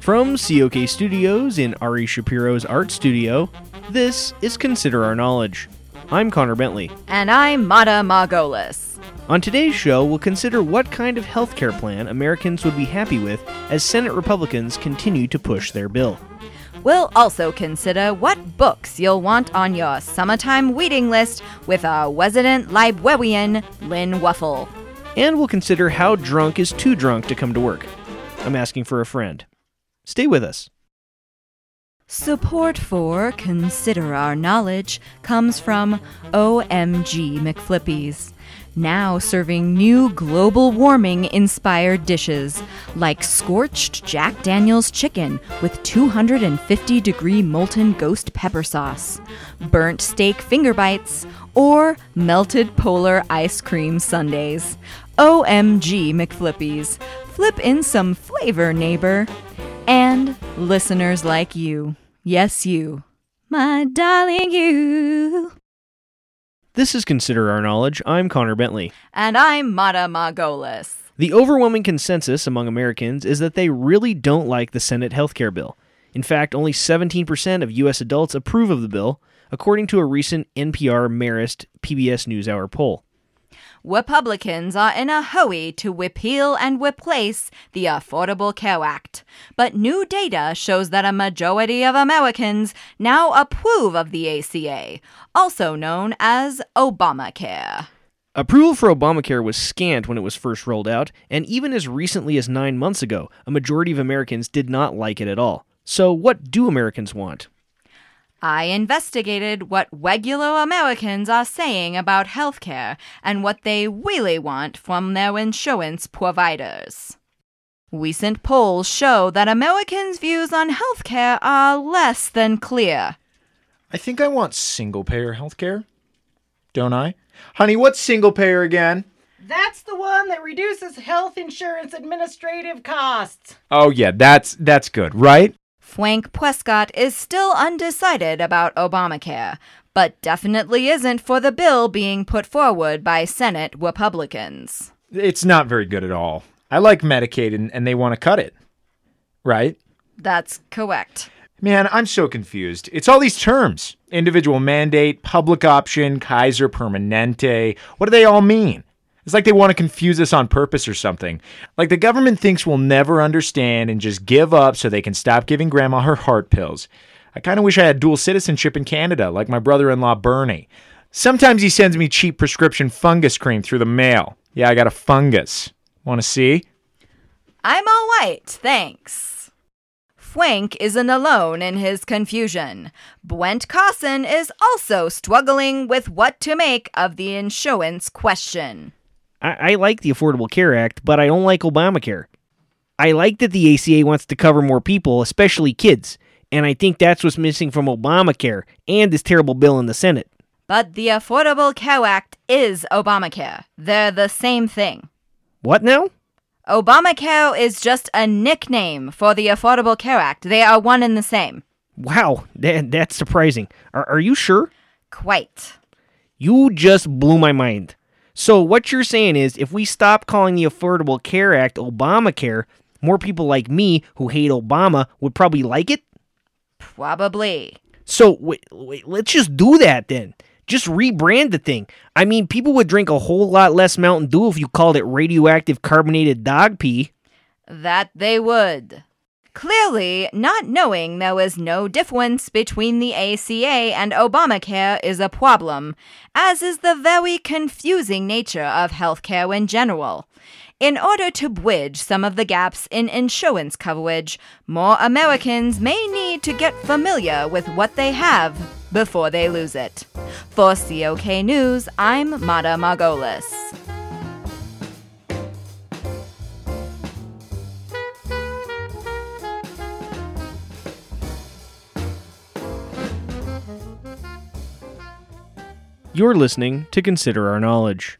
From COK Studios in Ari Shapiro's art studio, this is Consider Our Knowledge. I'm Connor Bentley. And I'm Mata Margolis. On today's show, we'll consider what kind of healthcare plan Americans would be happy with as Senate Republicans continue to push their bill. We'll also consider what books you'll want on your summertime reading list with our resident librarian, Lynn Ruffle. And we'll consider how drunk is too drunk to come to work. I'm asking for a friend. Stay with us. Support for Consider Our Knowledge comes from OMG McFlippies, now serving new global warming inspired dishes like scorched Jack Daniels chicken with 250 degree molten ghost pepper sauce, burnt steak finger bites, or melted polar ice cream sundaes. OMG McFlippies. Flip in some flavor, neighbor. And listeners like you. Yes, you. My darling, you. This is Consider Our Knowledge. I'm Connor Bentley. And I'm Mata Margolis. The overwhelming consensus among Americans is that they really don't like the Senate health care bill. In fact, only 17% of U.S. adults approve of the bill, according to a recent NPR Marist PBS NewsHour poll. Republicans are in a hurry to repeal and replace the Affordable Care Act. But new data shows that a majority of Americans now approve of the ACA, also known as Obamacare. Approval for Obamacare was scant when it was first rolled out, and even as recently as nine months ago, a majority of Americans did not like it at all. So, what do Americans want? I investigated what regular Americans are saying about healthcare and what they really want from their insurance providers. Recent polls show that Americans' views on healthcare are less than clear. I think I want single payer healthcare. Don't I? Honey, what's single payer again? That's the one that reduces health insurance administrative costs. Oh yeah, that's that's good, right? Frank Prescott is still undecided about Obamacare, but definitely isn't for the bill being put forward by Senate Republicans. It's not very good at all. I like Medicaid and, and they want to cut it. Right? That's correct. Man, I'm so confused. It's all these terms individual mandate, public option, Kaiser Permanente. What do they all mean? It's like they want to confuse us on purpose or something. Like the government thinks we'll never understand and just give up so they can stop giving grandma her heart pills. I kind of wish I had dual citizenship in Canada, like my brother in law Bernie. Sometimes he sends me cheap prescription fungus cream through the mail. Yeah, I got a fungus. Want to see? I'm all right, thanks. Frank isn't alone in his confusion. Brent Carson is also struggling with what to make of the insurance question. I, I like the Affordable Care Act, but I don't like Obamacare. I like that the ACA wants to cover more people, especially kids, and I think that's what's missing from Obamacare and this terrible bill in the Senate. But the Affordable Care Act is Obamacare. They're the same thing. What now? Obamacare is just a nickname for the Affordable Care Act. They are one and the same. Wow, that, that's surprising. Are, are you sure? Quite. You just blew my mind. So, what you're saying is if we stop calling the Affordable Care Act Obamacare, more people like me who hate Obama would probably like it? Probably. So, wait, wait, let's just do that then. Just rebrand the thing. I mean, people would drink a whole lot less Mountain Dew if you called it radioactive carbonated dog pee. That they would. Clearly, not knowing there was no difference between the ACA and Obamacare is a problem, as is the very confusing nature of healthcare in general. In order to bridge some of the gaps in insurance coverage, more Americans may need to get familiar with what they have before they lose it. For COK News, I'm Mata Margolis. You're listening to Consider Our Knowledge.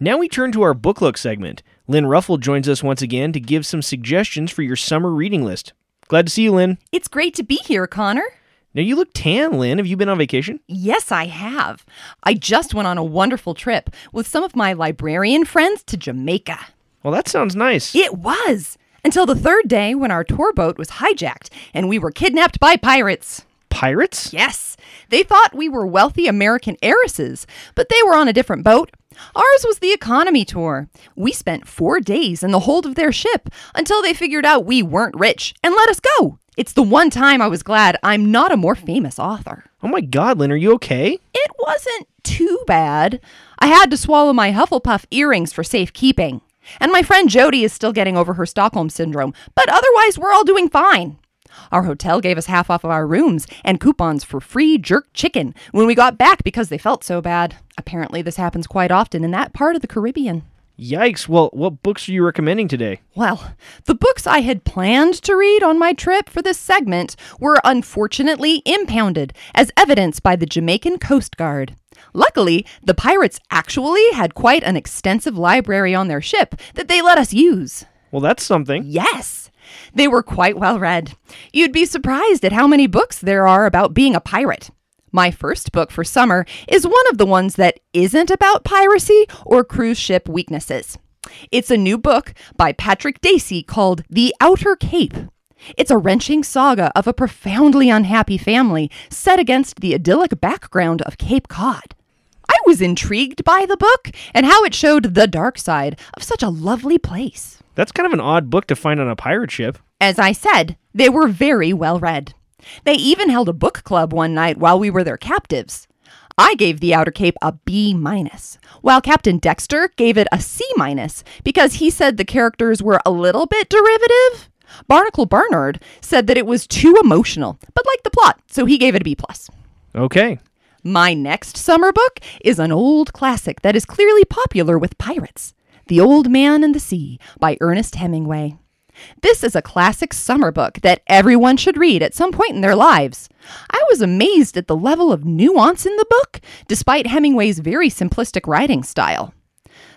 Now we turn to our book look segment. Lynn Ruffle joins us once again to give some suggestions for your summer reading list. Glad to see you, Lynn. It's great to be here, Connor. Now you look tan, Lynn. Have you been on vacation? Yes, I have. I just went on a wonderful trip with some of my librarian friends to Jamaica. Well, that sounds nice. It was. Until the third day when our tour boat was hijacked and we were kidnapped by pirates. Pirates? Yes, they thought we were wealthy American heiresses, but they were on a different boat. Ours was the economy tour. We spent four days in the hold of their ship until they figured out we weren't rich and let us go. It's the one time I was glad I'm not a more famous author. Oh my god, Lynn, are you okay? It wasn't too bad. I had to swallow my Hufflepuff earrings for safekeeping. And my friend Jody is still getting over her Stockholm syndrome, but otherwise we're all doing fine. Our hotel gave us half off of our rooms and coupons for free jerk chicken when we got back because they felt so bad. Apparently, this happens quite often in that part of the Caribbean. Yikes. Well, what books are you recommending today? Well, the books I had planned to read on my trip for this segment were unfortunately impounded, as evidenced by the Jamaican Coast Guard. Luckily, the pirates actually had quite an extensive library on their ship that they let us use. Well, that's something. Yes, they were quite well read. You'd be surprised at how many books there are about being a pirate. My first book for summer is one of the ones that isn't about piracy or cruise ship weaknesses. It's a new book by Patrick Dacey called The Outer Cape. It's a wrenching saga of a profoundly unhappy family set against the idyllic background of Cape Cod. I was intrigued by the book and how it showed the dark side of such a lovely place. That's kind of an odd book to find on a pirate ship. As I said, they were very well read. They even held a book club one night while we were their captives. I gave The Outer Cape a B minus, while Captain Dexter gave it a C minus because he said the characters were a little bit derivative. Barnacle Barnard said that it was too emotional, but liked the plot, so he gave it a B plus. Okay. My next summer book is an old classic that is clearly popular with pirates The Old Man and the Sea by Ernest Hemingway. This is a classic summer book that everyone should read at some point in their lives. I was amazed at the level of nuance in the book, despite Hemingway's very simplistic writing style.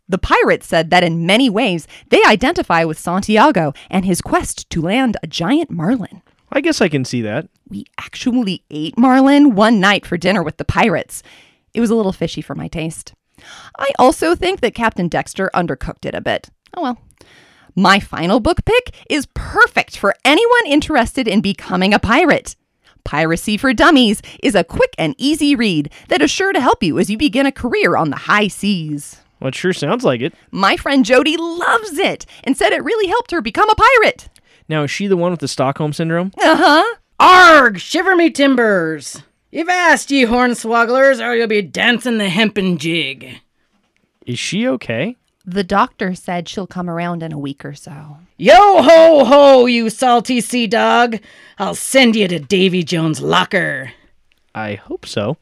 The pirates said that in many ways they identify with Santiago and his quest to land a giant marlin. I guess I can see that. We actually ate marlin one night for dinner with the pirates. It was a little fishy for my taste. I also think that Captain Dexter undercooked it a bit. Oh well. My final book pick is perfect for anyone interested in becoming a pirate. Piracy for Dummies is a quick and easy read that is sure to help you as you begin a career on the high seas. Well, it sure sounds like it. My friend Jody loves it and said it really helped her become a pirate. Now, is she the one with the Stockholm syndrome? Uh huh. Arg! Shiver me timbers! You've asked, ye hornswogglers, or you'll be dancing the hempen jig. Is she okay? The doctor said she'll come around in a week or so. Yo ho ho, you salty sea dog! I'll send you to Davy Jones' locker. I hope so.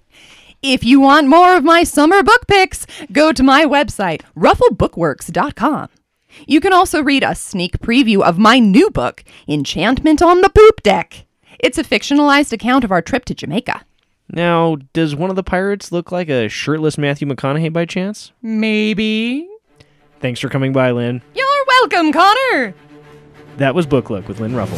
If you want more of my summer book picks, go to my website, rufflebookworks.com. You can also read a sneak preview of my new book, Enchantment on the Poop Deck. It's a fictionalized account of our trip to Jamaica. Now, does one of the pirates look like a shirtless Matthew McConaughey by chance? Maybe. Thanks for coming by, Lynn. You're welcome, Connor. That was Book Look with Lynn Ruffle.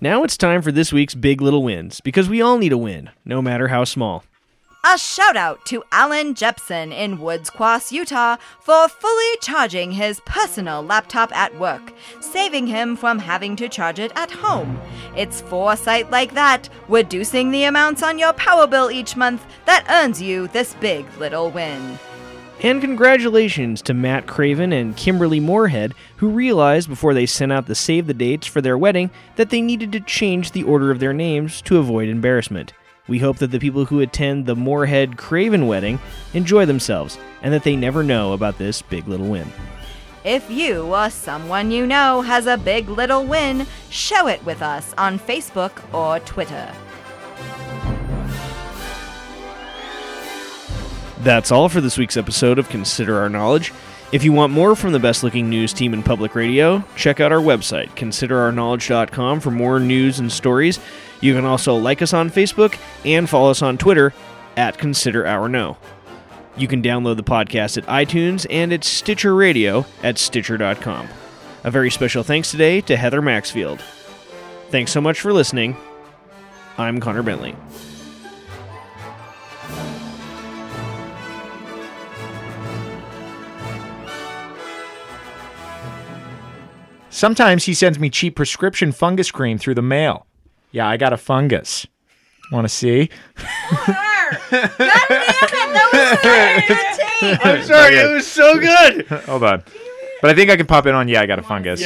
Now it's time for this week's Big Little Wins, because we all need a win, no matter how small. A shout out to Alan Jepson in Woods Cross, Utah, for fully charging his personal laptop at work, saving him from having to charge it at home. It's foresight like that, reducing the amounts on your power bill each month, that earns you this big little win. And congratulations to Matt Craven and Kimberly Moorhead, who realized before they sent out the save the dates for their wedding that they needed to change the order of their names to avoid embarrassment. We hope that the people who attend the Moorhead Craven wedding enjoy themselves and that they never know about this big little win. If you or someone you know has a big little win, show it with us on Facebook or Twitter. That's all for this week's episode of Consider Our Knowledge. If you want more from the best looking news team in public radio, check out our website, considerourknowledge.com, for more news and stories. You can also like us on Facebook and follow us on Twitter at Consider Our Know. You can download the podcast at iTunes and at Stitcher Radio at Stitcher.com. A very special thanks today to Heather Maxfield. Thanks so much for listening. I'm Connor Bentley. Sometimes he sends me cheap prescription fungus cream through the mail. Yeah, I got a fungus. Want to see? I'm sorry, it was so good. Hold on. But I think I can pop in on. Yeah, I got a fungus.